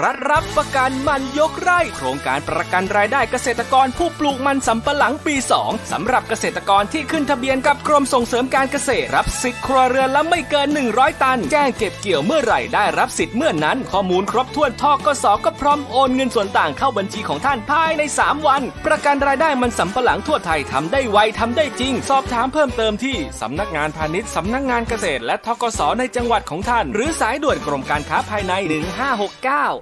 รัฐรับประกันมันยกไร่ โครงการประกันรายได้เกษตรกรผู้ปลูกมันสำปะหลังปี 2 สำหรับเกษตรกรที่ขึ้นทะเบียนกับกรมส่งเสริมการเกษตร รับสิทธิ์ครัวเรือนละไม่เกิน 100 ตัน แจ้งเก็บเกี่ยวเมื่อไหร่ได้รับสิทธิ์เมื่อนั้น ข้อมูลครบถ้วนทกสก็พร้อมโอนเงินส่วนต่างเข้าบัญชีของท่านภายใน 3 วัน ประกันรายได้มันสำปะหลังทั่วไทยทำได้ไวทำได้จริง สอบถามเพิ่มเติมที่สำนักงานพาณิชย์สำนักงานเกษตร และทกสในจังหวัดของท่าน หรือสายด่วนกรมการค้าภายใน 1569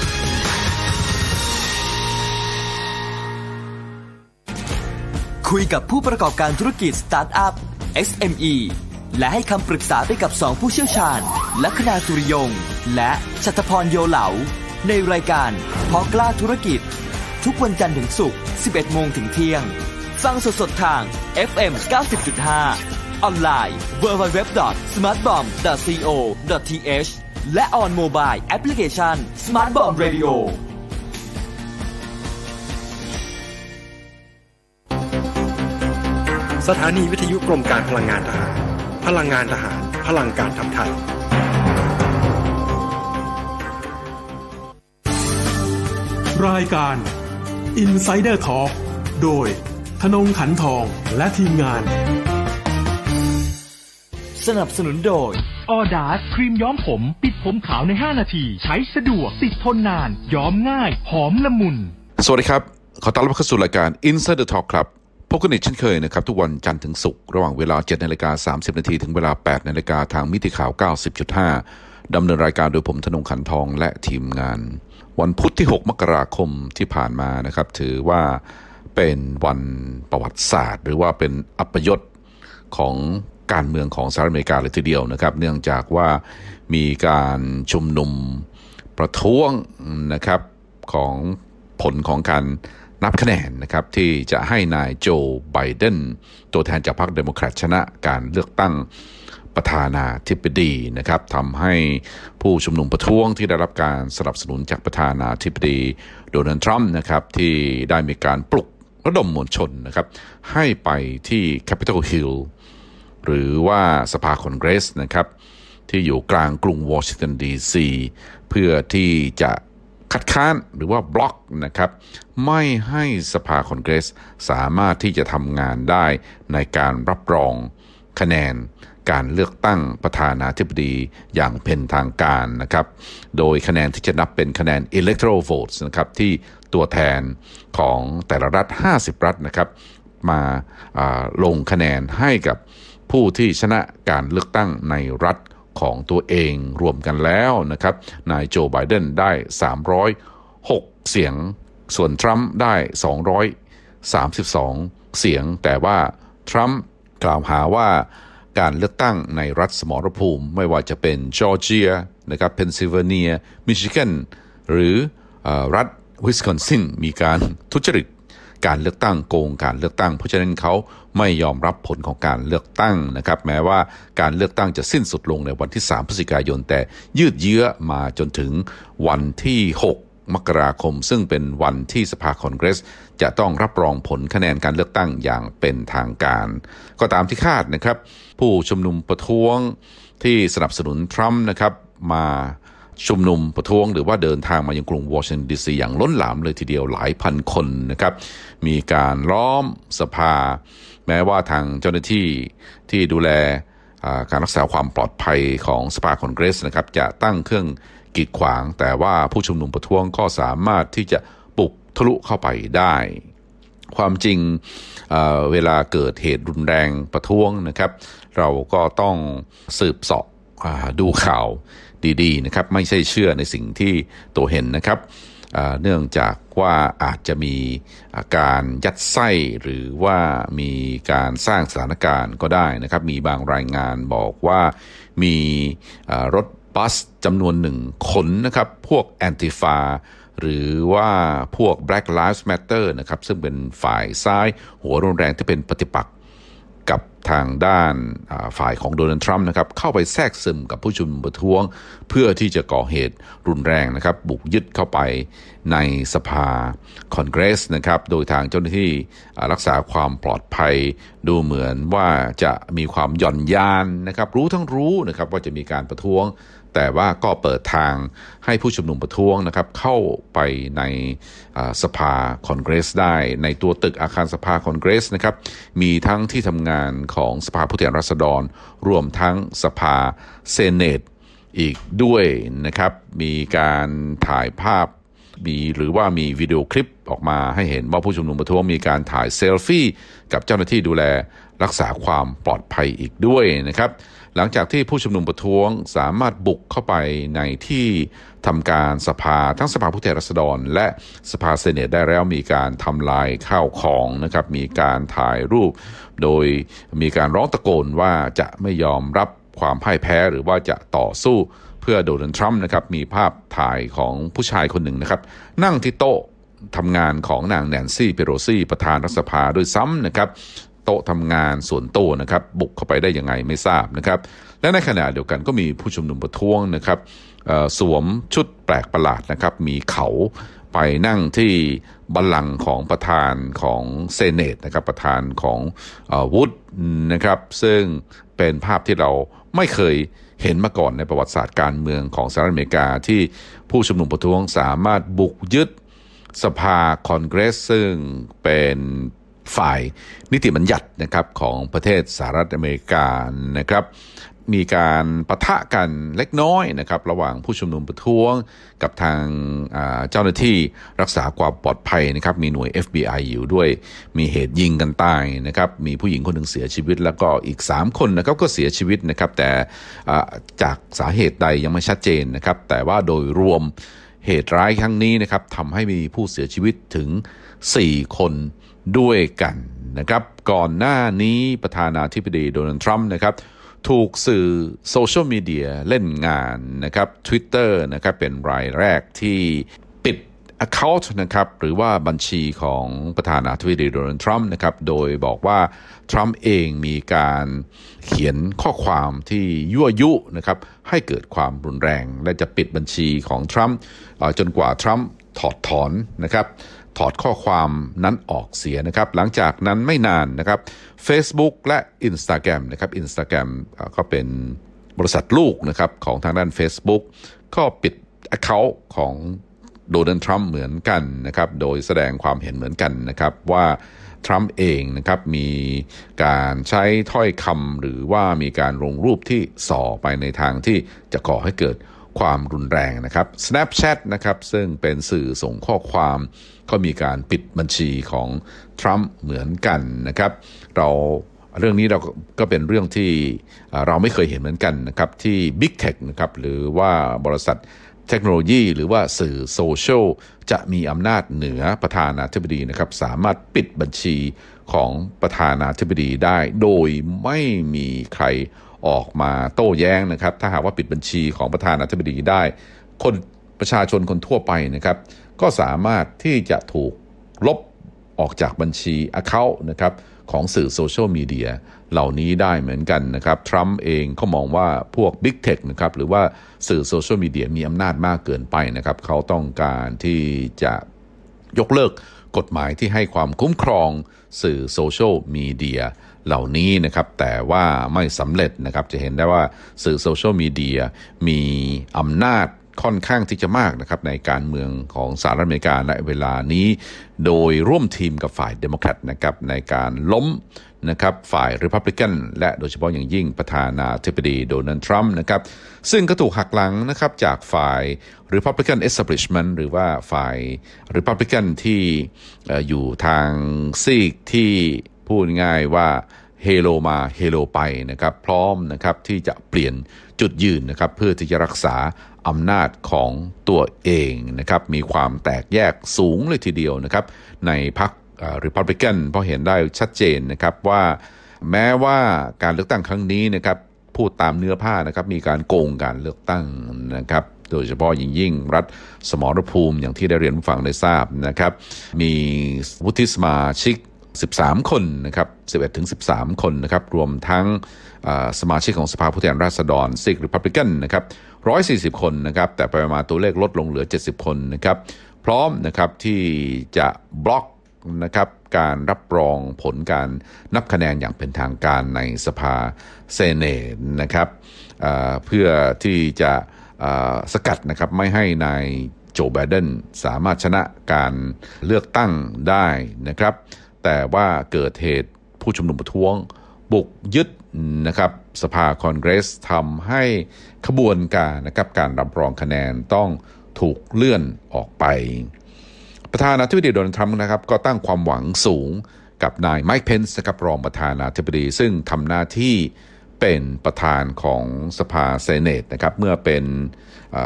คุยกับผู้ประกอบการธุรกิจสตาร์ทอัพ SME และให้คำปรึกษาไปกับสองผู้เชี่ยวชาญ ลัคนาสุริยง และชัตพรโยเหลา ในรายการพอกล้าธุรกิจ ทุกวันจันทร์ถึงศุกร์ 11 โมงถึงเที่ยง ฟังสดๆทาง FM 90.5 ออนไลน์ www.smartbomb.co.th และ on mobile application Smart Bomb Radio สถานีวิทยุกรมการพลังงานทหาร พลังงานทหาร พลังการทำไทย รายการ Insider Talk โดยธนงขันทองและทีมงาน สนับสนุนโดยออดาสครีมย้อมผม ปิดผมขาวใน 5 นาที ใช้สะดวก ติดทนนาน ย้อมง่าย หอมละมุน สวัสดีครับ ขอต้อนรับเข้าสู่รายการ Insider Talk ครับ พบกันอีกเช่นเคยนะครับ ทุกวันจันทร์ถึงศุกร์ระหว่างเวลา7นาฬิกา30 นาทีถึงเวลา 8นาฬิกาทางมิติข่าว 90.5 ดำเนินรายการโดยผมธนงขันทองและทีมงาน วันพุธที่ 6 มกราคมที่ผ่านมานะครับ ถือว่าเป็นวันประวัติศาสตร์ หรือว่าเป็นอัปยศของการเมืองของสหรัฐอเมริกาเลยทีเดียวนะครับ เนื่องจากว่ามีการชุมนุมประท้วงนะครับของผลของการ นับคะแนนนะครับที่จะให้นายโจไบเดนตัวแทนจากพรรคเดโมแครตชนะการเลือกตั้งประธานาธิบดีนะครับทำให้ผู้ชุมนุมประท้วงที่ได้รับการสนับสนุนจากประธานาธิบดีโดนัลด์ทรัมป์นะครับที่ได้มีการปลุกระดมมวลชนนะครับให้ไปที่ Capitol Hill หรือว่าสภาคอนเกรสนะครับที่อยู่กลางกรุงวอชิงตันดีซีเพื่อที่จะ คัดค้านหรือว่าบล็อกนะครับไม่ให้สภาคอนเกรสสามารถที่จะทำงานได้ในการรับรองคะแนนการเลือกตั้งประธานาธิบดีอย่างเป็นทางการนะครับ โดยคะแนนที่จะนับเป็นคะแนน electoral votes นะครับที่ตัวแทนของแต่ละรัฐ 50 รัฐนะครับ มาลงคะแนนให้กับผู้ที่ชนะการเลือกตั้งในรัฐ ของตัวเองรวมกันแล้วนะครับ นายโจไบเดนได้ 306 เสียง ส่วนทรัมป์ได้ 232 เสียง แต่ว่าทรัมป์กล่าวหาว่าการเลือกตั้งในรัฐสมรภูมิ ไม่ว่าจะเป็นจอร์เจียนะครับเพนซิลเวเนีย มิชิแกนหรือรัฐวิสคอนซินมีการทุจริต การเลือกตั้งโกงการเลือกตั้ง เพราะฉะนั้นเขาไม่ยอมรับผลของการเลือกตั้งนะครับ แม้ว่าการเลือกตั้งจะสิ้นสุดลงในวันที่ 3 พฤศจิกายน แต่ยืดเยื้อมาจนถึงวันที่ 6มกราคมซึ่งเป็นวันที่สภาคอนเกรส จะต้องรับรองผลคะแนนการเลือกตั้งอย่างเป็นทางการ ก็ตามที่คาดนะครับ ผู้ชุมนุมประท้วงที่สนับสนุนทรัมป์นะครับมา ชุมนุมประท้วงหรือว่าเดินทางมายังกรุงวอชิงตันดีซีอย่างล้นหลามเลยทีเดียวหลายพันคนนะครับมีการล้อมสภา แม้ว่าทางเจ้าหน้าที่ที่ดูแลการรักษาความปลอดภัยของสภาคอนเกรสนะครับจะตั้งเครื่องกีดขวาง แต่ว่าผู้ชุมนุมประท้วงก็สามารถที่จะปลุกทะลุเข้าไปได้ ความจริงเเวลาเกิดเหตุรุนแรงประท้วงนะครับ เราก็ต้องสืบสาะดูข่าว ดีๆนะครับไม่ใช่เชื่อในสิ่งที่ตัวเห็นนะครับเนื่องจากว่าอาจจะมีอาการยัดไส้หรือว่ามีการสร้างสถานการณ์ก็ได้นะครับ มีบางรายงานบอกว่ามีรถบัสจำนวนหนึ่งขนนะครับ พวกแอนติฟาหรือว่าพวก Black Lives Matter นะครับ ซึ่งเป็นฝ่ายซ้ายหัวรุนแรงที่เป็นปฏิปักษ์ กับทางด้านฝ่ายของโดนัลด์ทรัมป์นะครับเข้าไปแทรกซึมกับผู้ชุมนุมประท้วง เพื่อที่จะก่อเหตุรุนแรงนะครับ บุกยึดเข้าไปในสภาคอนเกรสนะครับ โดยทางเจ้าหน้าที่รักษาความปลอดภัย ดูเหมือนว่าจะมีความหย่อนยานนะครับ รู้ทั้งรู้นะครับว่าจะมีการประท้วง แต่ว่าก็เปิดทางให้ผู้ชุมนุมประท้วงนะครับเข้าไปในสภาคอนเกรสได้ ในตัวตึกอาคารสภาคอนเกรสนะครับมีทั้งที่ทำงานของสภาผู้แทนราษฎร รวมทั้งสภาเซเนตอีกด้วยนะครับมีการถ่ายภาพมีหรือว่ามีวิดีโอคลิปออกมาให้เห็นว่าผู้ชุมนุมประท้วงมีการถ่ายเซลฟี่กับเจ้าหน้าที่ดูแลรักษาความปลอดภัยอีกด้วยนะครับ หลังจากที่ผู้ชุมนุมประท้วงสามารถบุกเข้าไปในที่ทำการสภาทั้งสภาผู้แทนราษฎร และสภาเซเนตได้แล้วมีการทำลายข้าวของนะครับมีการถ่ายรูป โดยมีการร้องตะโกนว่าจะไม่ยอมรับความพ่ายแพ้หรือว่าจะต่อสู้เพื่อโดนัลด์ทรัมป์นะครับมีภาพถ่ายของผู้ชายคนหนึ่งนะครับ นั่งที่โต๊ะทำงานของนางแนนซี่เปโรซี่ประธานรัฐสภาด้วยซ้ำนะครับ โต๊ะทำงานส่วนตัวนะครับบุกเข้าไปได้ยังไงไม่ทราบนะครับ และในขณะเดียวกันก็มีผู้ชุมนุมประท้วงนะครับสวมชุดแปลกประหลาดนะครับมีเขาไปนั่งที่บัลลังก์ของประธานของเซเนตนะครับประธานของวุฒนะครับ ซึ่งเป็นภาพที่เราไม่เคยเห็นมาก่อนในประวัติศาสตร์การเมืองของสหรัฐอเมริกาที่ผู้ชุมนุมประท้วงสามารถบุกยึดสภาคอนเกรสซึ่งเป็น ฝ่ายนิติบัญญัตินะครับของประเทศสหรัฐอเมริกานะครับมีการประทะกันเล็กน้อยนะครับระหว่างผู้ชุมนุมประท้วงกับทางเจ้าหน้าที่รักษาความปลอดภัยนะครับมีหน่วย FBI อยู่ด้วย มีเหตุยิงกันตายนะครับมีผู้หญิงคนหนึ่งเสียชีวิต แล้วก็อีก 3 คนนะครับก็เสียชีวิตนะครับแต่จากสาเหตุใดยังไม่ชัดเจนนะครับแต่ว่าโดยรวมเหตุร้ายครั้งนี้นะครับทำให้มีผู้เสียชีวิตถึง 4 คน ด้วยกันนะครับก่อนหน้านี้ประธานาธิบดีโดนัลด์ทรัมป์นะครับถูกสื่อโซเชียลมีเดียเล่นงานนะครับ Twitter นะครับเป็นรายแรกที่ปิด Account นะครับหรือว่าบัญชีของประธานาธิบดีโดนัลด์ทรัมป์นะครับโดยบอกว่า ทรัมป์เองมีการเขียนข้อความที่ยั่วยุนะครับให้เกิดความรุนแรง และจะปิดบัญชีของทรัมป์จนกว่าทรัมป์ ถอดถอนนะครับ ถอดข้อความนั้นออกเสียนะครับ หลังจากนั้นไม่นานนะครับ Facebook และ Instagram นะครับ Instagram ก็เป็นบริษัทลูกนะครับของทางด้าน Facebook ก็ปิด Account ของโดนัลด์ทรัมป์เหมือนกันนะครับ โดยแสดงความเห็นเหมือนกันนะครับว่าทรัมป์เองนะครับมีการใช้ถ้อยคำหรือว่ามีการลงรูปที่ส่อไปในทางที่จะก่อให้เกิด ความรุนแรงนะครับ Snapchat นะครับซึ่งเป็นสื่อส่งข้อความ ก็มีการปิดบัญชีของทรัมป์เหมือนกันนะครับ เราเรื่องนี้เราก็เป็นเรื่องที่เราไม่เคยเห็นเหมือนกันนะครับที่ Big Tech นะครับหรือว่าบริษัท เทคโนโลยีหรือว่าสื่อโซเชียลจะมีอำนาจเหนือประธานาธิบดีนะครับ สามารถปิดบัญชีของประธานาธิบดีได้ โดยไม่มีใครออกมาโต้แย้งนะครับ ถ้าหากว่าปิดบัญชีของประธานาธิบดีได้ คนประชาชนคนทั่วไปนะครับ ก็สามารถที่จะถูกลบออกจากบัญชี Account นะครับ ของสื่อโซเชียลมีเดียเหล่านี้ได้เหมือนกันนะครับ ทรัมป์เองเขามองว่าพวก Big Tech นะครับหรือว่าสื่อโซเชียลมีเดียมีอำนาจมากเกินไปนะครับ เขาต้องการที่จะยกเลิกกฎหมายที่ให้ความคุ้มครองสื่อโซเชียลมีเดียเหล่านี้นะครับ แต่ว่าไม่สำเร็จนะครับ จะเห็นได้ว่าสื่อโซเชียลมีเดียมีอำนาจ ค่อนข้างที่จะมากนะครับในการเมืองของสหรัฐอเมริกาในเวลานี้ โดยร่วมทีมกับฝ่ายเดโมแครตนะครับในการล้มนะครับฝ่ายริพับลิกันและโดยเฉพาะอย่างยิ่งประธานาธิบดีโดนัลด์ทรัมป์นะครับซึ่งก็ถูกหักหลังนะครับจากฝ่าย Republican Establishment หรือว่าฝ่าย Republican ที่อยู่ทางซีกที่พูดง่ายว่า เฮโลมาเฮโลไปนะครับพร้อมนะครับที่จะเปลี่ยนจุดยืนนะครับเพื่อที่จะรักษาอำนาจของตัวเองนะครับมีความแตกแยกสูงเลยทีเดียวนะครับในพรรคริพับลิกันเพราะเห็นได้ชัดเจนนะครับว่าแม้ว่าการเลือกตั้งครั้งนี้นะครับพูดตามเนื้อผ้านะครับมีการโกงการเลือกตั้งนะครับโดยเฉพาะยิ่งยิ่งรัฐสมรภูมิอย่างที่ได้เรียนผู้ฟังได้ทราบนะครับ มีวุฒิสมาชิก 13 คนนะครับ11ถึง13 คนนะครับรวมทั้งสมาชิกของสภาผู้แทนราษฎรซิกหริพับลิกันนะครับ140 คนนะครับแต่ไปมาตัวเลขลดลงเหลือ 70 คนนะครับพร้อมนะครับที่จะบล็อกนะครับการรับรองผลการนับคะแนนอย่างเป็นทางการในสภาเซเนตนะครับเพื่อที่จะสกัดนะครับไม่ให้นายโจไบเดนสามารถชนะการเลือกตั้งได้นะครับ แต่ว่าเกิดเหตุผู้ชุมนุมประท้วง บุกยึดนะครับสภาคอนเกรสทำให้ขบวนการนะครับการรับรองคะแนนต้องถูกเลื่อนออกไป ประธานาธิบดีโดนัลด์ทรัมป์นะครับก็ตั้งความหวังสูงกับนายไมค์เพนส์นะครับรองประธานาธิบดี ซึ่งทำหน้าที่เป็นประธานของสภาเซเนตนะครับเมื่อเป็น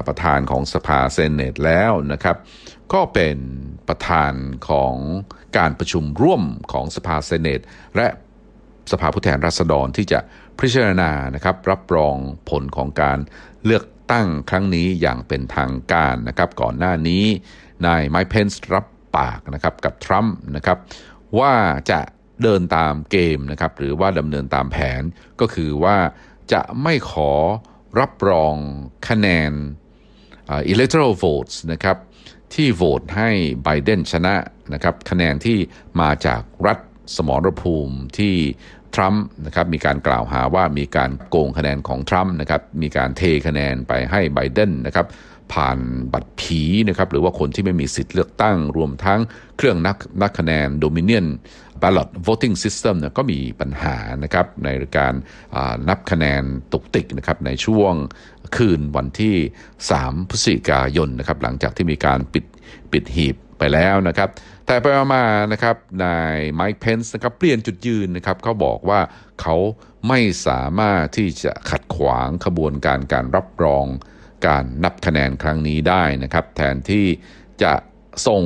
ประธานของสภาเซเนตแล้วนะครับ ก็เป็นประธานของ การประชุมร่วมของสภาเซเนตและสภาผู้แทนราษฎรที่จะพิจารณานะครับรับรองผลของการเลือกตั้งครั้งนี้อย่างเป็นทางการนะครับก่อนหน้านี้นายไมค์เพนส์รับปากนะครับกับทรัมป์นะครับว่าจะเดินตามเกมนะครับหรือว่าดำเนินตามแผนก็คือว่าจะไม่ขอรับรองคะแนน electoral votes นะครับ ที่โหวตให้ไบเดนชนะนะครับคะแนนที่มาจากรัฐสมรภูมิที่ทรัมป์นะครับมีการกล่าวหาว่ามีการโกงคะแนนของทรัมป์นะครับมีการเทคะแนนไปให้ไบเดนนะครับ ผ่านบัตรผีนะครับหรือว่าคนที่ไม่มีสิทธิ์เลือกตั้ง รวมทั้งเครื่องนักนักคะแนน Dominion ballot voting system เนี่ยก็มีปัญหานะครับในการนับคะแนนตุกติกนะครับในช่วงคืนวันที่ 3 พฤศจิกายนนะครับหลังจากที่มีการปิดปิดหีบไปแล้วนะครับ แต่ไปมานะครับนายไมค์เพนส์นะครับเปลี่ยนจุดยืนนะครับเขาบอกว่าเขาไม่สามารถที่จะขัดขวางขบวนการการรับรอง การนับคะแนนครั้งนี้ได้นะครับ แทนที่จะส่ง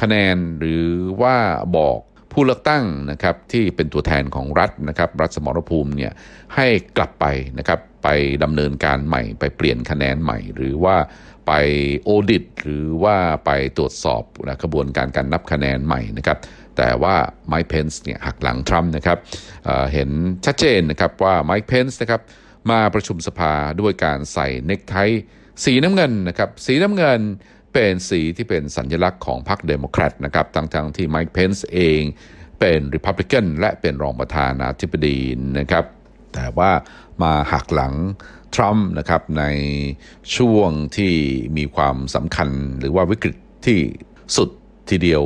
คะแนนหรือว่าบอกผู้เลือกตั้งนะครับที่เป็นตัวแทนของรัฐนะครับ รัฐสมรภูมิเนี่ยให้กลับไปนะครับไปดำเนินการใหม่ ไปเปลี่ยนคะแนนใหม่ หรือว่าไป audit หรือว่าไปตรวจสอบนะกระบวนการการนับคะแนนใหม่นะครับ แต่ว่าไมค์เพนส์เนี่ยหักหลังทรัมป์นะครับเห็นชัดเจนนะครับว่าไมค์เพนส์นะครับ มาประชุมสภาด้วยการใส่เนคไทสีน้ำเงินนะครับสีน้ำเงินเป็นสีที่เป็นสัญลักษณ์ของพรรคเดโมแครตนะครับทั้งๆที่ไมค์เพนส์เองเป็นริพับลิกันและเป็นรองประธานาธิบดีนะครับแต่ว่ามาหักหลังทรัมป์นะครับในช่วงที่มีความสำคัญหรือว่าวิกฤตที่สุด ทีเดียว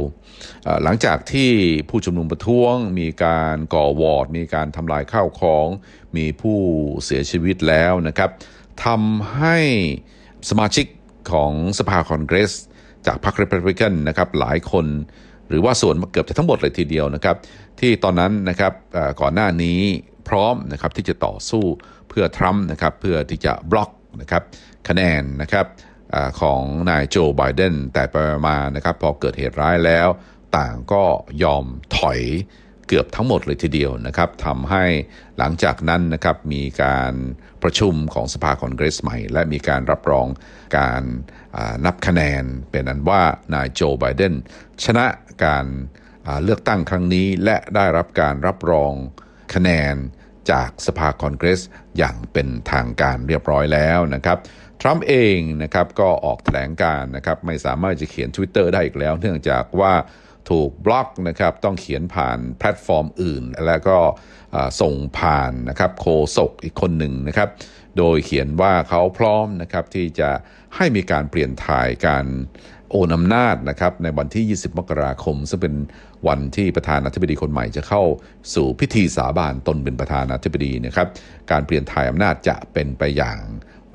หลังจากที่ผู้ชุมนุมประท้วง มีการก่อวอร์ด มีการทำลายข้าวของ มีผู้เสียชีวิตแล้วนะครับทำให้สมาชิกของสภาคอนเกรส จากพรรครีพับลิกันนะครับหลายคนหรือว่าส่วนเกือบจะทั้งหมดเลยทีเดียวนะครับ ที่ตอนนั้นนะครับก่อนหน้านี้พร้อมนะครับที่จะต่อสู้เพื่อทรัมป์นะครับเพื่อที่จะบล็อกนะครับคะแนนนะครับ ของนายโจไบเดนแต่ไปมานะครับพอเกิดเหตุร้ายแล้ว ต่างก็ยอมถอยเกือบทั้งหมดเลยทีเดียวนะครับทำให้หลังจากนั้นนะครับมีการประชุมของสภาคอนเกรสใหม่ และมีการรับรองการนับคะแนนเป็นอันว่านายโจไบเดนชนะการเลือกตั้งครั้งนี้ และได้รับการรับรองคะแนนจากสภาคอนเกรสอย่างเป็นทางการเรียบร้อยแล้วนะครับ ทรัมป์เองนะครับก็ออกแถลงการณ์นะครับไม่สามารถจะเขียน Twitter ได้อีกแล้ว เนื่องจากว่าถูกบล็อกนะครับต้องเขียนผ่านแพลตฟอร์มอื่น แล้วก็ส่งผ่านนะครับโฆษกอีกคนหนึ่งนะครับ โดยเขียนว่าเขาพร้อมนะครับที่จะให้มีการเปลี่ยนถ่ายการโอนอำนาจนะครับในวันที่ 20 มกราคม ซึ่งเป็นวันที่ประธานาธิบดีคนใหม่จะเข้าสู่พิธีสาบานตนเป็นประธานาธิบดีนะครับ การเปลี่ยนถ่ายอำนาจจะเป็นไปอย่าง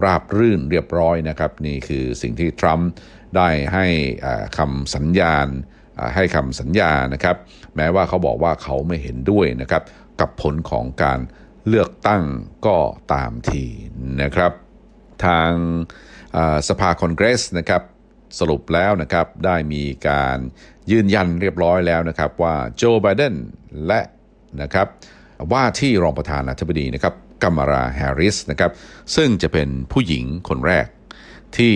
ราบรื่นเรียบร้อยนะครับ นี่คือสิ่งที่ทรัมป์ได้ให้คำสัญญาณให้คำสัญญานะครับ แม้ว่าเขาบอกว่าเขาไม่เห็นด้วยนะครับ กับผลของการเลือกตั้งก็ตามทีนะครับ ทางสภาคอนเกรสนะครับสรุปแล้วนะครับได้มีการยืนยันเรียบร้อยแล้วนะครับว่าโจไบเดนและนะครับว่าที่รองประธานาธิบดีนะครับ กัมราแฮร์ริสนะครับซึ่งจะเป็นผู้หญิงคนแรกที่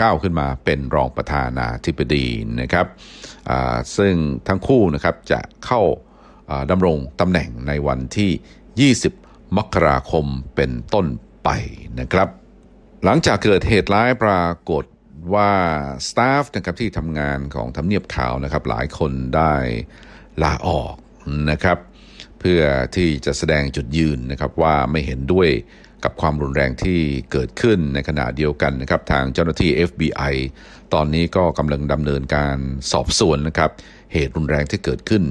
ก้าวขึ้นมาเป็นรองประธานาธิบดีนะครับซึ่งทั้งคู่นะครับจะเข้าดำรงตำแหน่งในวันที่ 20 มกราคมเป็นต้นไปนะครับ หลังจากเกิดเหตุร้ายปรากฏว่าสตาฟนะครับที่ทำงานของทำเนียบข่าวนะครับหลายคนได้ลาออกนะครับ เพื่อที่จะแสดงจุดยืนนะครับว่าไม่เห็นด้วยกับความรุนแรงที่เกิดขึ้นในขณะเดียวกันนะครับทางเจ้าหน้าที่ FBI ตอนนี้ก็กำลังดำเนินการสอบสวนนะครับเหตุรุนแรงที่เกิดขึ้น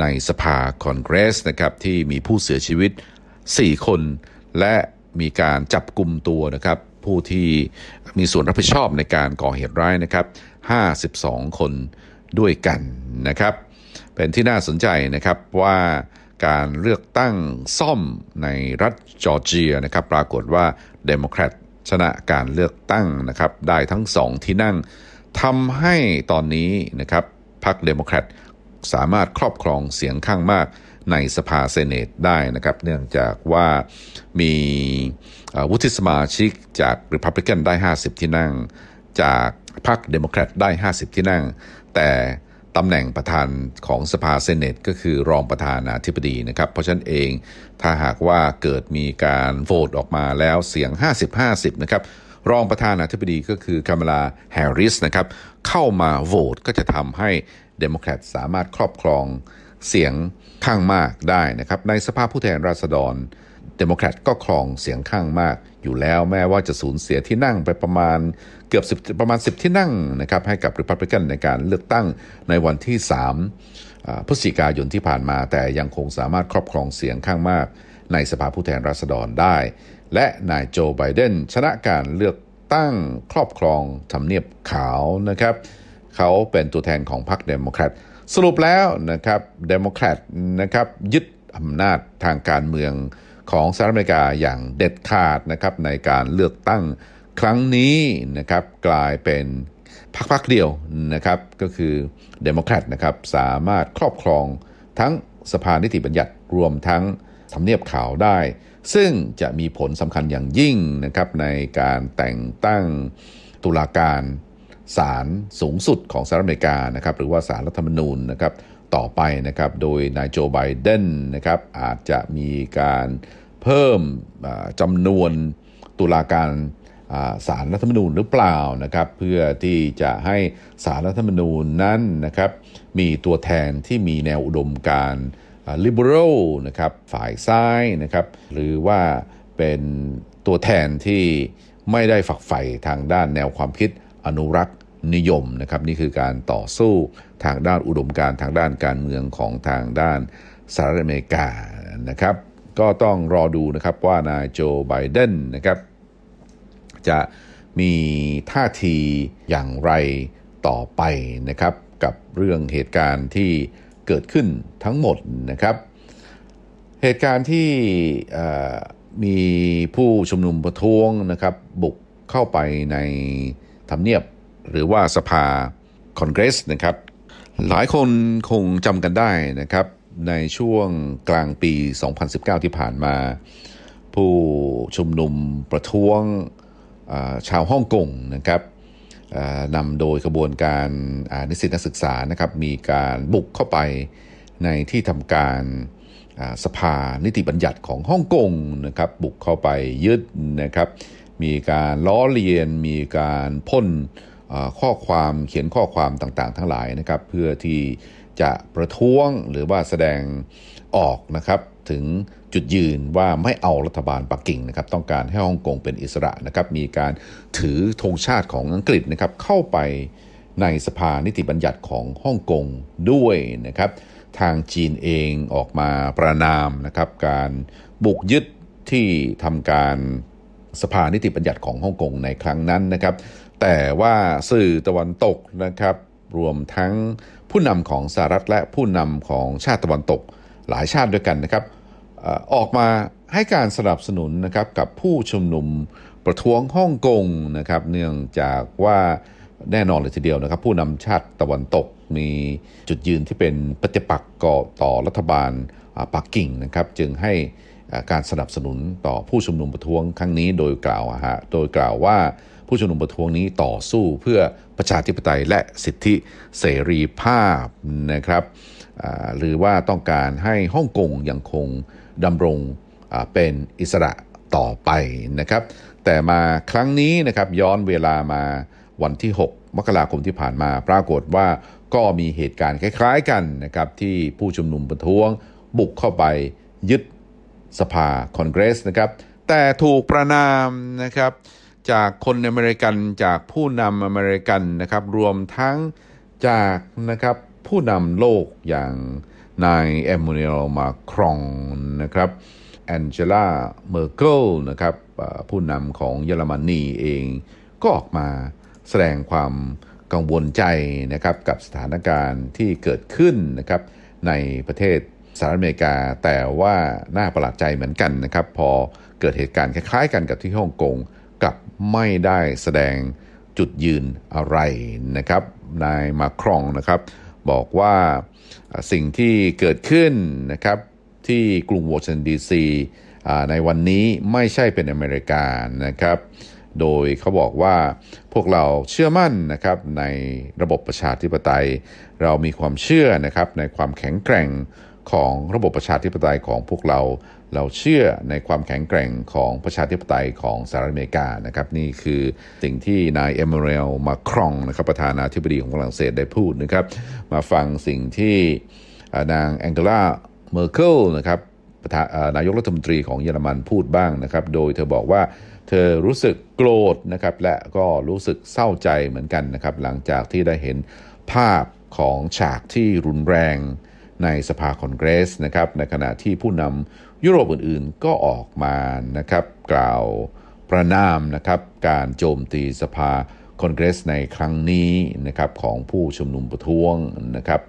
ในสภาคอนเกรสนะครับที่มีผู้เสียชีวิต 4 คน และมีการจับกลุ่มตัวนะครับผู้ที่มีส่วนรับผิดชอบในการก่อเหตุร้ายนะครับ 52 คนด้วยกันนะครับ เป็นที่น่าสนใจนะครับว่า การเลือกตั้งซ่อมในรัฐจอร์เจียนะครับปรากฏว่าเดโมแครตชนะการเลือกตั้งนะครับได้ทั้งสองที่นั่งทำให้ตอนนี้นะครับพรรคเดโมแครตสามารถครอบครองเสียงข้างมากในสภา Senate ได้นะครับเนื่องจากว่ามีวุฒิสมาชิกจากริพับลิกันได้ 50 ที่นั่ง จากพรรคเดโมแครตได้ 50 ที่นั่ง แต่ ตำแหน่งประธานของสภา Senate ก็คือรองประธานาธิบดีนะครับ เพราะฉะนั้นเองถ้าหากว่าเกิดมีการโหวตออกมาแล้วเสียง 50-50 นะครับ รองประธานาธิบดีก็คือคามาลาแฮร์ริสนะครับ เข้ามาโหวตก็จะทำให้เดโมแครตสามารถครอบครองเสียงข้างมากได้นะครับ ในสภาผู้แทนราษฎรเดโมแครตก็ครองเสียงข้างมากอยู่แล้วแม้ว่าจะสูญเสียที่นั่งไปประมาณ เกือบ10ประมาณ 10 ที่นั่งนะครับให้กับริพับลิกันในการเลือกตั้งในวันที่3พฤศจิกายนที่ผ่านมา แต่ยังคงสามารถครอบครองเสียงข้างมาก ในสภาผู้แทนราษฎรได้ และนายโจไบเดนชนะการเลือกตั้งครอบครองทำเนียบขาวนะครับเขาเป็นตัวแทนของพรรคเดโมแครตสรุปแล้วนะครับเดโมแครตนะครับยึดอำนาจทางการเมืองของสหรัฐอเมริกาอย่างเด็ดขาดนะครับในการเลือกตั้ง ครั้งนี้นะครับกลายเป็นพรรคพรรคเดียวนะครับก็คือเดโมแครตนะครับสามารถครอบครองทั้งสภานิติบัญญัติรวมทั้งทำเนียบขาวได้ ซึ่งจะมีผลสำคัญอย่างยิ่งนะครับในการแต่งตั้งตุลาการศาลสูงสุดของสหรัฐอเมริกานะครับหรือว่าศาลรัฐธรรมนูญนะครับต่อไปนะครับโดยนายโจไบเดนนะครับอาจจะมีการเพิ่มจำนวนตุลาการ สารรัฐธรรมนูญหรือเปล่านะครับ เพื่อที่จะให้สารรัฐธรรมนูญนั้นนะครับ มีตัวแทนที่มีแนวอุดมการลิเบอรัลนะครับฝ่ายซ้ายนะครับ หรือว่าเป็นตัวแทนที่ไม่ได้ฝักใฝ่ทางด้านแนวความคิดอนุรักษ์นิยมนะครับ นี่คือการต่อสู้ทางด้านอุดมการทางด้านการเมืองของทางด้านสหรัฐอเมริกานะครับ ก็ต้องรอดูนะครับว่านายโจไบเดนนะครับ จะมีท่าทีอย่างไรต่อไปนะครับกับเรื่องเหตุการณ์ที่เกิดขึ้นทั้งหมดนะครับ เหตุการณ์ที่มีผู้ชุมนุมประท้วงนะครับบุกเข้าไปในทำเนียบหรือว่าสภาคอนเกรสนะครับ หลายคนคงจำกันได้นะครับในช่วงกลางปี 2019 ที่ผ่านมา ผู้ชุมนุมประท้วง ชาวฮ่องกงนะครับนำโดยขบวนการนิสิตนักศึกษานะครับมีการบุกเข้าไปในที่ทำการสภานิติบัญญัติของฮ่องกงนะครับบุกเข้าไปยึดนะครับ มีการล้อเลียน มีการพ่นข้อความเขียนข้อความต่างๆ ทั้งหลายนะครับ เพื่อที่จะประท้วงหรือว่าแสดงออกนะครับ ถึงจุดยืนว่าไม่เอารัฐบาลปักกิ่งนะครับต้องการให้ฮ่องกงเป็นอิสระนะครับมีการถือธงชาติของอังกฤษนะครับเข้าไปในสภานิติบัญญัติของฮ่องกงด้วยนะครับทางจีนเองออกมาประนามนะครับการบุกยึดที่ทำการสภานิติบัญญัติของฮ่องกงในครั้งนั้นนะครับ แต่ว่าสื่อตะวันตกนะครับ รวมทั้งผู้นำของสหรัฐและผู้นำของชาติตะวันตก หลายชาติด้วยกันนะครับออกมาให้การสนับสนุนนะครับกับผู้ชุมนุมประท้วงฮ่องกงนะครับ เนื่องจากว่าแน่นอนเลยทีเดียวนะครับ ผู้นำชาติตะวันตกมีจุดยืนที่เป็นปฏิปักษ์ก่อต่อรัฐบาลปักกิ่งนะครับ จึงให้การสนับสนุนต่อผู้ชุมนุมประท้วงครั้งนี้โดยกล่าวฮะโดยกล่าวว่าผู้ชุมนุมประท้วงนี้ต่อสู้เพื่อประชาธิปไตยและสิทธิเสรีภาพนะครับ หรือว่าต้องการให้ฮ่องกงยังคงดำรงเป็นอิสระต่อไปนะครับ แต่มาครั้งนี้นะครับย้อนเวลามาวันที่ 6 มกราคมที่ผ่านมา ปรากฏว่าก็มีเหตุการณ์คล้ายๆกันนะครับที่ผู้ชุมนุมประท้วงบุกเข้าไปยึดสภาคองเกรสนะครับ แต่ถูกประณามนะครับจากคนอเมริกันจากผู้นำอเมริกันนะครับ รวมทั้งจากนะครับ ผู้นำโลกอย่างนายเอมมานูเอลมาครงนะครับแองเจล่าเมอร์เคิลนะครับผู้นำของเยอรมนีเองก็ออกมาแสดงความกังวลใจนะครับกับสถานการณ์ที่เกิดขึ้นนะครับในประเทศสหรัฐอเมริกา แต่ว่าน่าประหลาดใจเหมือนกันนะครับพอเกิดเหตุการณ์คล้ายๆ กันกับที่ฮ่องกงกับไม่ได้แสดงจุดยืนอะไรนะครับนายมาครองนะครับ บอกว่าสิ่งที่เกิดขึ้นนะครับที่กรุงวอชิงตันดีซีในวันนี้ไม่ใช่เป็นอเมริกานะครับ โดยเขาบอกว่าพวกเราเชื่อมั่นนะครับในระบบประชาธิปไตย เรามีความเชื่อนะครับในความแข็งแกร่ง ของระบบประชาธิปไตยของพวกเรา เราเชื่อในความแข็งแกร่งของประชาธิปไตยของสหรัฐอเมริกานะครับนี่คือสิ่งที่นายเอมิเรลมาครองนะครับประธานาธิบดีของฝรั่งเศสได้พูดนะครับมาฟังสิ่งที่นางแองเกลาเมอร์เคิลนะครับนายกรัฐมนตรีของเยอรมันพูดบ้างนะครับโดยเธอบอกว่าเธอรู้สึกโกรธนะครับและก็รู้สึกเศร้าใจเหมือนกันนะครับหลังจากที่ได้เห็นภาพของฉากที่รุนแรง ในสภาคองเกรสนะครับในขณะที่ผู้นำยุโรปอื่นๆก็ออกมานะครับกล่าวประณามนะครับการโจมตีสภาคองเกรสในครั้งนี้นะครับของผู้ชุมนุมประท้วงนะครับ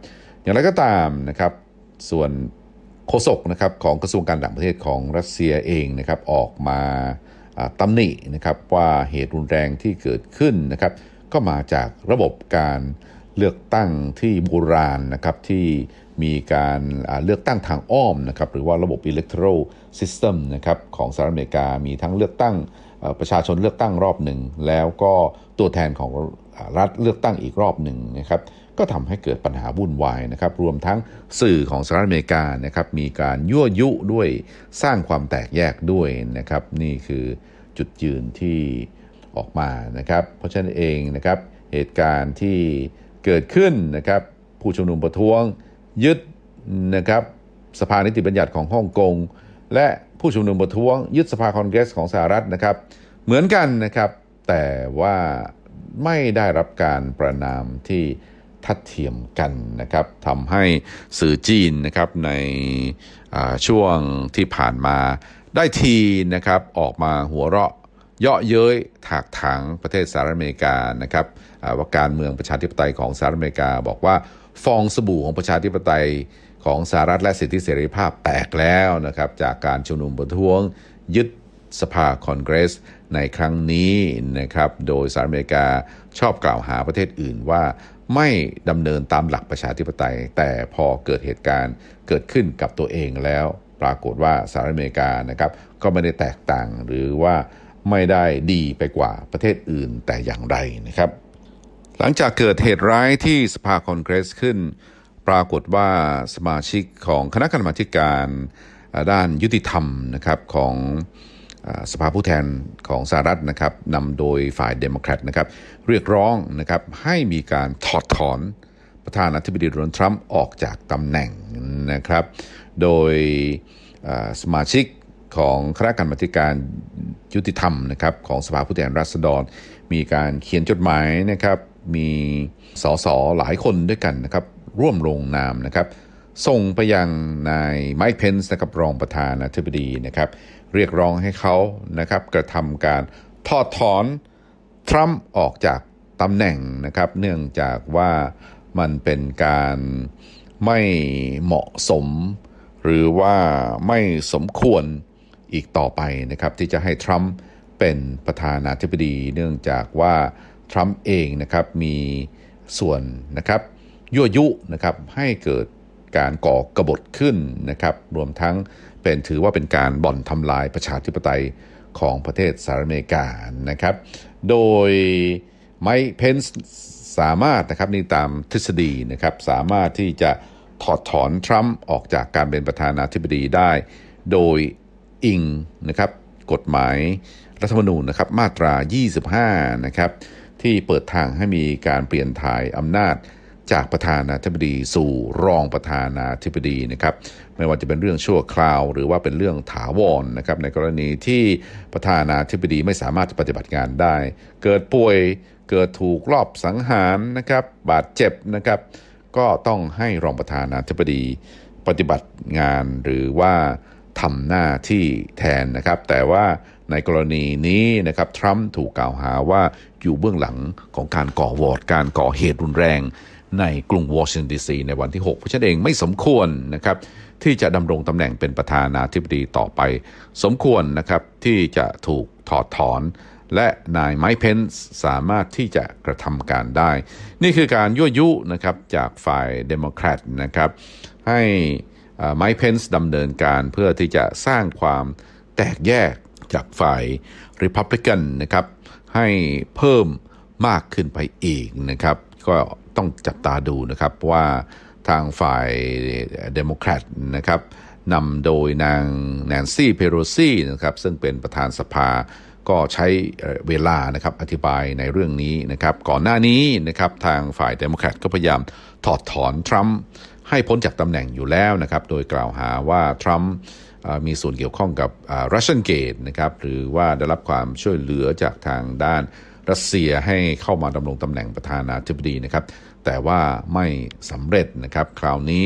อย่างไรก็ตามนะครับส่วนโฆษกนะครับของกระทรวงการต่างประเทศของรัสเซียเองนะครับออกมาตำหนินะครับว่าเหตุรุนแรงที่เกิดขึ้นนะครับ ก็มาจากระบบการเลือกตั้งที่โบราณนะครับที่ มีการเลือกตั้งทางอ้อมนะครับหรือว่าระบบ electoral system นะครับของสหรัฐอเมริกา มีทั้งเลือกตั้งประชาชนเลือกตั้งรอบหนึ่ง แล้วก็ตัวแทนของรัฐเลือกตั้งอีกรอบหนึ่งนะครับก็ทำให้เกิดปัญหาวุ่นวายนะครับ รวมทั้งสื่อของสหรัฐอเมริกานะครับมีการยั่วยุด้วยสร้างความแตกแยกด้วยนะครับ นี่คือจุดยืนที่ออกมานะครับ เพราะฉะนั้นเองนะครับเหตุการณ์ที่เกิดขึ้นนะครับผู้ชุมนุมประท้วง ยึดนะครับสภานิติบัญญัติของฮ่องกง และผู้ชุมนุมประท้วง ยึดสภาคอนเกรสของสหรัฐนะครับ เหมือนกันนะครับ แต่ว่าไม่ได้รับการประนามที่ทัดเทียมกันนะครับทำให้สื่อจีนนะครับในช่วงที่ผ่านมาได้ทีนะครับออกมาหัวเราะเยาะเย้ยถากถางประเทศสหรัฐอเมริกานะครับว่าการเมืองประชาธิปไตยของสหรัฐอเมริกาบอกว่า ฟองสบู่ของประชาธิปไตยของสหรัฐและสิทธิเสรีภาพแตกแล้วนะครับ จากการชุมนุมประท้วงยึดสภาคอนเกรสในครั้งนี้นะครับ โดยสหรัฐอเมริกาชอบกล่าวหาประเทศอื่นว่าไม่ดำเนินตามหลักประชาธิปไตย แต่พอเกิดเหตุการณ์เกิดขึ้นกับตัวเองแล้ว ปรากฏว่าสหรัฐอเมริกานะครับ ก็ไม่ได้แตกต่างหรือว่าไม่ได้ดีไปกว่าประเทศอื่นแต่อย่างไรนะครับ หลังจากเกิดเหตุร้ายที่สภาคองเกรสขึ้น ปรากฏว่าสมาชิกของคณะกรรมาธิการด้านยุติธรรมนะครับของสภาผู้แทนของสหรัฐนะครับนำโดยฝ่ายเดโมแครตนะครับเรียกร้องนะครับให้มีการถอดถอนประธานาธิบดีโดนัลด์ทรัมป์ออกจากตำแหน่งนะครับ โดยสมาชิกของคณะกรรมาธิการยุติธรรมนะครับของสภาผู้แทนราษฎร มีการเขียนจดหมายนะครับ มีสสหลายคนด้วยกันนะครับ ร่วมลงนามนะครับ ส่งไปยังนายไมค์เพนส์นะครับรองประธานาธิบดีนะครับ เรียกร้องให้เขานะครับกระทำการทอดถอนทรัมป์ออกจากตำแหน่งนะครับ เนื่องจากว่ามันเป็นการไม่เหมาะสม หรือว่าไม่สมควรอีกต่อไปนะครับ ที่จะให้ทรัมป์เป็นประธานาธิบดี เนื่องจากว่า ทรัมป์เองนะครับมีส่วนนะครับยั่วยุนะครับให้เกิดการก่อกบฏขึ้นนะครับรวมทั้งเป็นถือว่าเป็นการบ่อนทำลายประชาธิปไตยของประเทศสหรัฐอเมริกานะครับ โดยไมค์เพนส์สามารถนะครับนี่ตามทฤษฎีนะครับสามารถที่จะถอดถอนทรัมป์ออกจากการเป็นประธานาธิบดีได้ โดยอิงนะครับกฎหมายรัฐธรรมนูญนะครับมาตรา 25 นะครับ ที่เปิดทางให้มีการเปลี่ยนถ่ายอำนาจจากประธานาธิบดีสู่รองประธานาธิบดีนะครับไม่ว่าจะเป็นเรื่องชั่วคราว หรือว่าเป็นเรื่องถาวรนนะครับในกรณีที่ประธานาธิบดีไม่สามารถจะปฏิบัติงานได้ เกิดป่วยเกิดถูกลอบสังหารนะครับบาดเจ็บนะครับ ก็ต้องให้รองประธานาธิบดีปฏิบัติงานหรือว่าทำหน้าที่แทนนะครับ แต่ว่า ในกรณีนี้นะครับทรัมป์ถูกกล่าวหาว่าอยู่เบื้องหลังของการก่อวอร์ดการก่อเหตุรุนแรง ในกรุงวอชิงตันดีซีในวันที่ 6 เพราะฉะนั้นเองไม่สมควรนะครับที่จะดำรงตำแหน่งเป็นประธานาธิบดีต่อไป สมควรนะครับที่จะถูกถอดถอน และนายไมค์เพนซ์สามารถที่จะกระทำการได้ นี่คือการยั่วยุนะครับจากฝ่ายเดโมแครตนะครับให้ไมค์เพนซ์ดำเนินการเพื่อที่จะสร้างความแตกแยก จากฝ่าย Republican นะครับให้เพิ่มมากขึ้นไปอีกนะครับ ก็ต้องจับตาดูนะครับว่าทางฝ่ายเดโมแครตนะครับนำโดยนางแนนซี่เพโลซี่นะครับซึ่งเป็นประธานสภาก็ใช้เวลานะครับอธิบายในเรื่องนี้นะครับก่อนหน้านี้นะครับทางฝ่ายเดโมแครตก็พยายามถอดถอนทรัมป์ให้พ้นจากตำแหน่งอยู่แล้วนะครับ โดยกล่าวหาว่าทรัมป์ มีส่วนเกี่ยวข้องกับ Russian Gate นะครับหรือว่าได้รับความช่วยเหลือจากทางด้านรัสเซียให้เข้ามาดำรงตำแหน่งประธานาธิบดีนะครับ แต่ว่าไม่สำเร็จนะครับ คราวนี้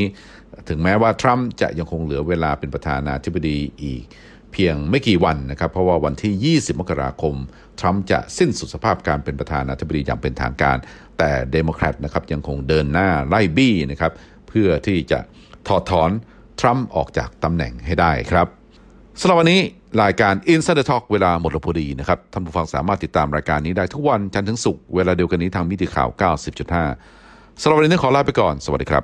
ถึงแม้ว่าทรัมป์จะยังคงเหลือเวลาเป็นประธานาธิบดีอีกเพียงไม่กี่วันนะครับ เพราะว่าวันที่ 20 มกราคม ทรัมป์จะสิ้นสุดสภาพการเป็นประธานาธิบดีอย่างเป็นทางการ แต่เดโมแครตนะครับยังคงเดินหน้าไล่บี้นะครับ เพื่อที่จะถอดถอน ทรัมป์ออกจากตำแหน่งให้ได้ครับสำหรับวันนี้รายการ Insider Talk เวลาหมดลงพอดีนะครับท่านผู้ฟังสามารถติดตามรายการนี้ได้ทุกวันจันทร์ถึงศุกร์เวลาเดียวกันนี้ทางมิติข่าว 90.5สำหรับวันนี้ขอลาไปก่อน สวัสดีครับ